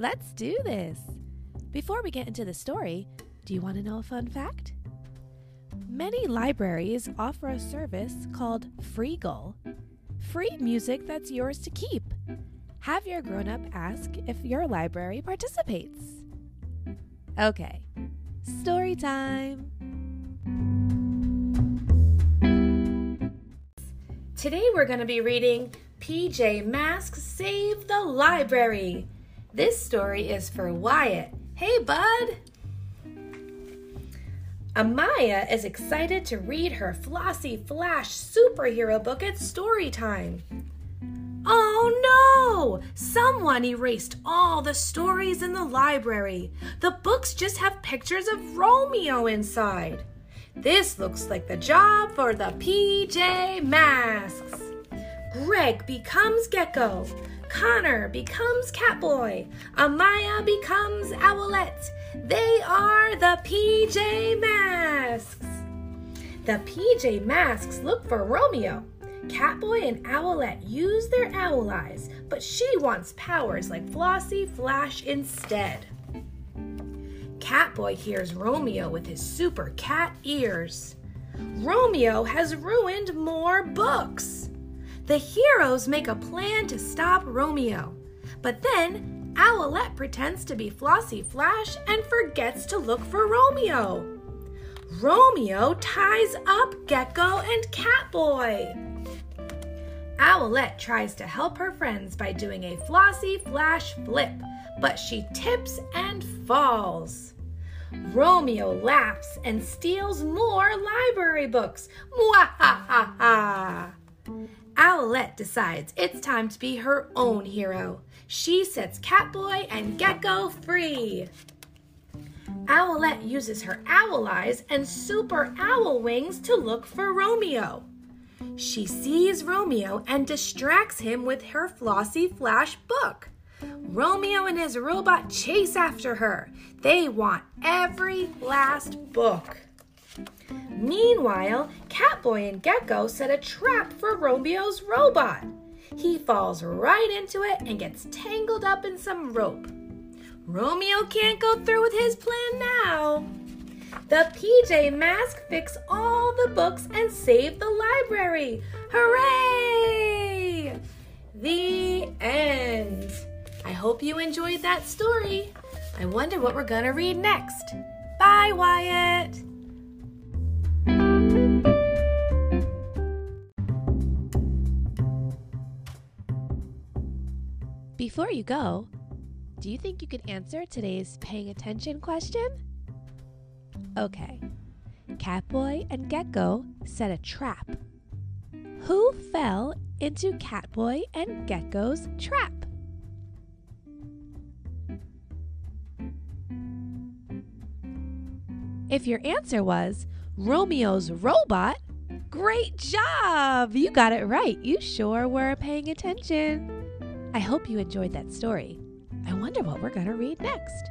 Let's do this. Before we get into the story, do you want to know a fun fact? Many libraries offer a service called Freegal free music that's yours to keep. Have your grown up ask if your library participates. Okay, story time. Today we're going to be reading PJ Masks Save the Library. This story is for Wyatt. Hey, bud! Amaya is excited to read her Flossie Flash superhero book at story time. Oh no! Someone erased all the stories in the library. The books just have pictures of Romeo inside. This looks like the job for the PJ Masks. Greg becomes Gecko. Connor becomes Catboy. Amaya becomes Owlette. They are the PJ Masks. The PJ Masks look for Romeo. Catboy and Owlette use their owl eyes, but she wants powers like Flossie Flash instead. Catboy hears Romeo with his super cat ears. Romeo has ruined more books. The heroes make a plan to stop Romeo, but then Owlette pretends to be Flossie Flash and forgets to look for Romeo. Romeo ties up Gecko and Catboy. Owlette tries to help her friends by doing a Flossie Flash flip, but she tips and falls. Romeo laughs and steals more library books. Mwahaha! Owlette decides it's time to be her own hero. She sets Catboy and Gecko free. Owlette uses her owl eyes and super owl wings to look for Romeo. She sees Romeo and distracts him with her Flossie Flash book. Romeo and his robot chase after her. They want every last book. Meanwhile, Catboy and Gecko set a trap for Romeo's robot. He falls right into it and gets tangled up in some rope. Romeo can't go through with his plan now. The PJ Mask fix all the books and save the library. Hooray! The end. I hope you enjoyed that story. I wonder what we're going to read next. Bye, Wyatt. Before you go, do you think you could answer today's paying attention question? Okay. Catboy and Gecko set a trap. Who fell into Catboy and Gecko's trap? If your answer was Romeo's robot, great job! You got it right. You sure were paying attention. I hope you enjoyed that story. I wonder what we're going to read next.